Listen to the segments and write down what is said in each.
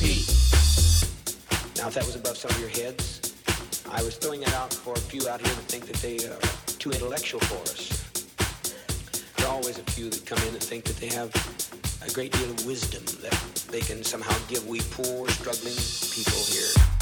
Now, if that was above some of your heads, I was throwing that out for a few out here to think that they are too intellectual for us. There are always a few that come in and think that they have a great deal of wisdom that they can somehow give we poor, struggling people here.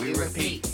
we repeat.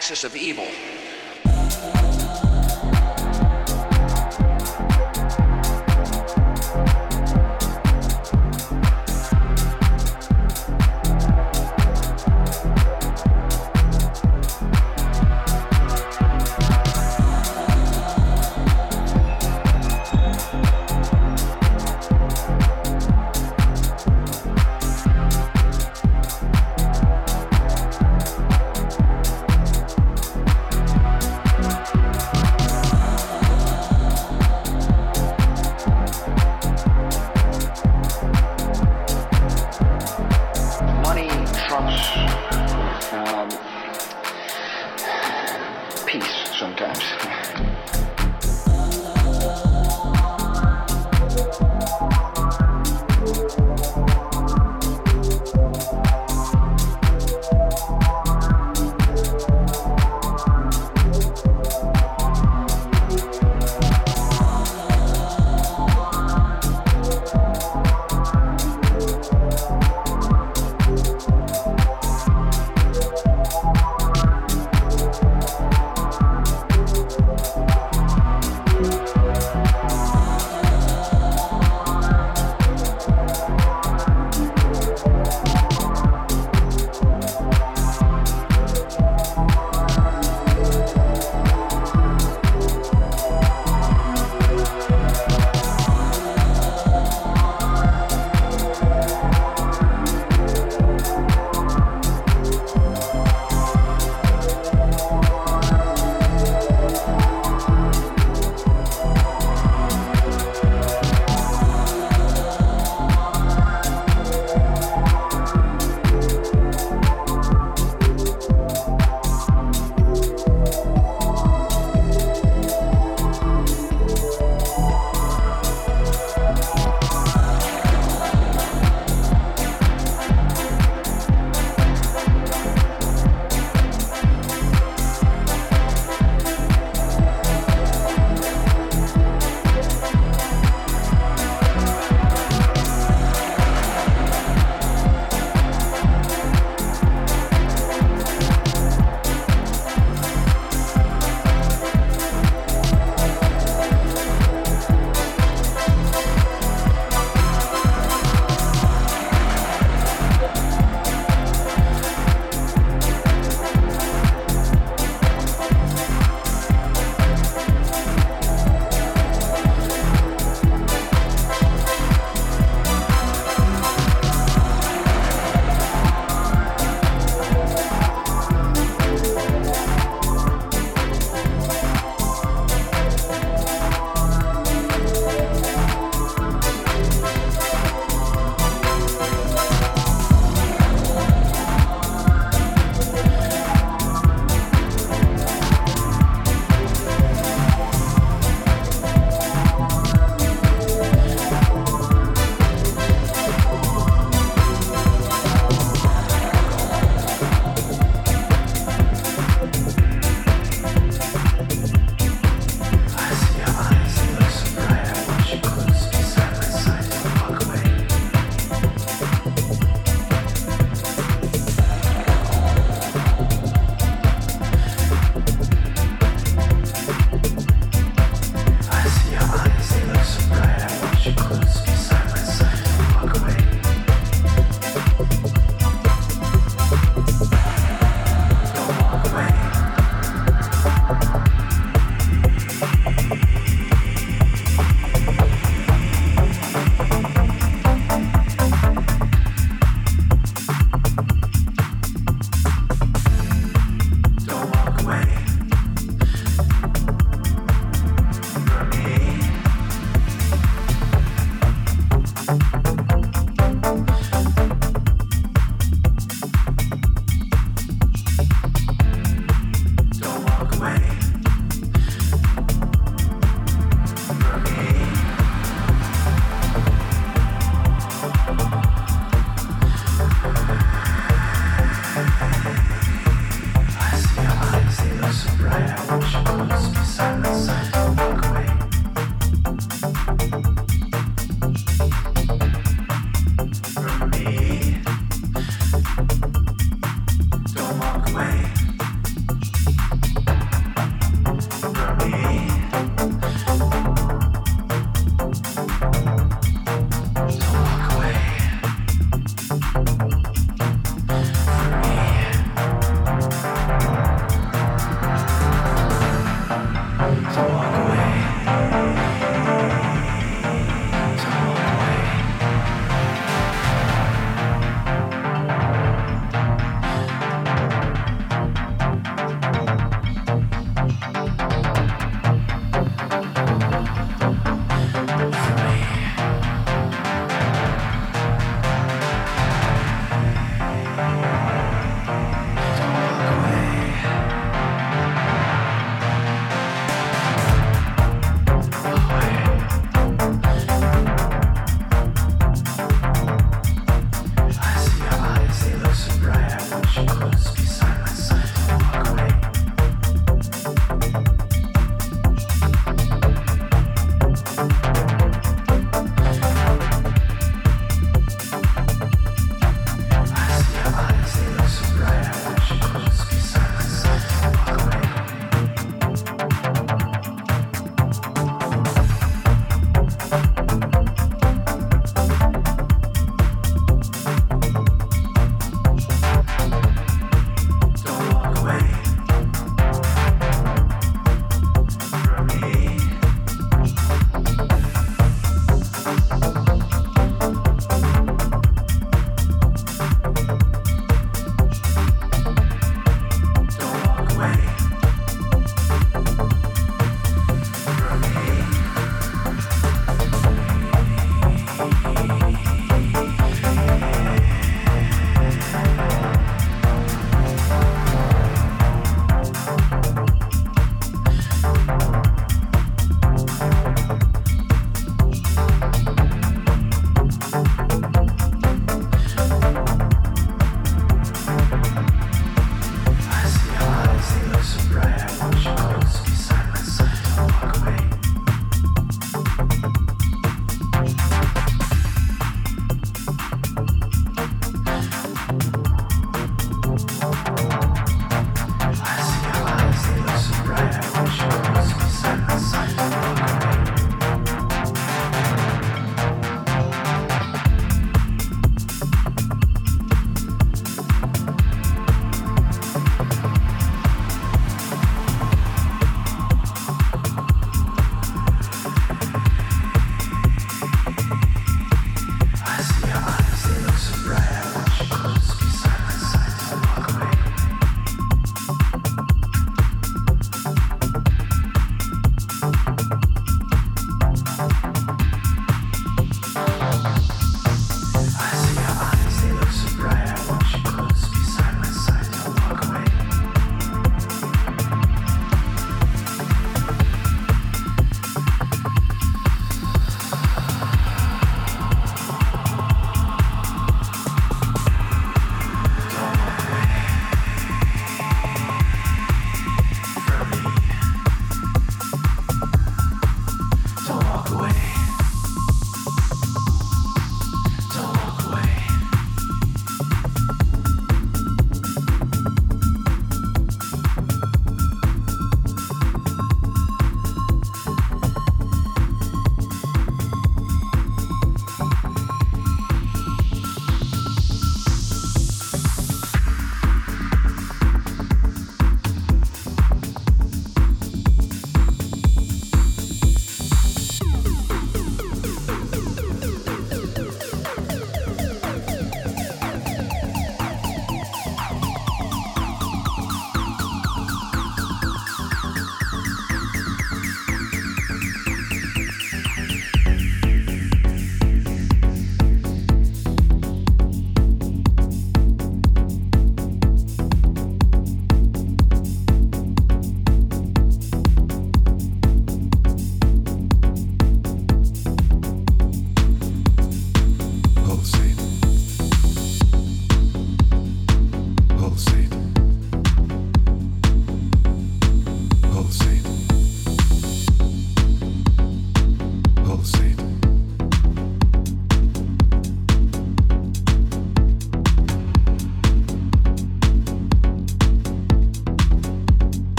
Axis of evil.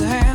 Waits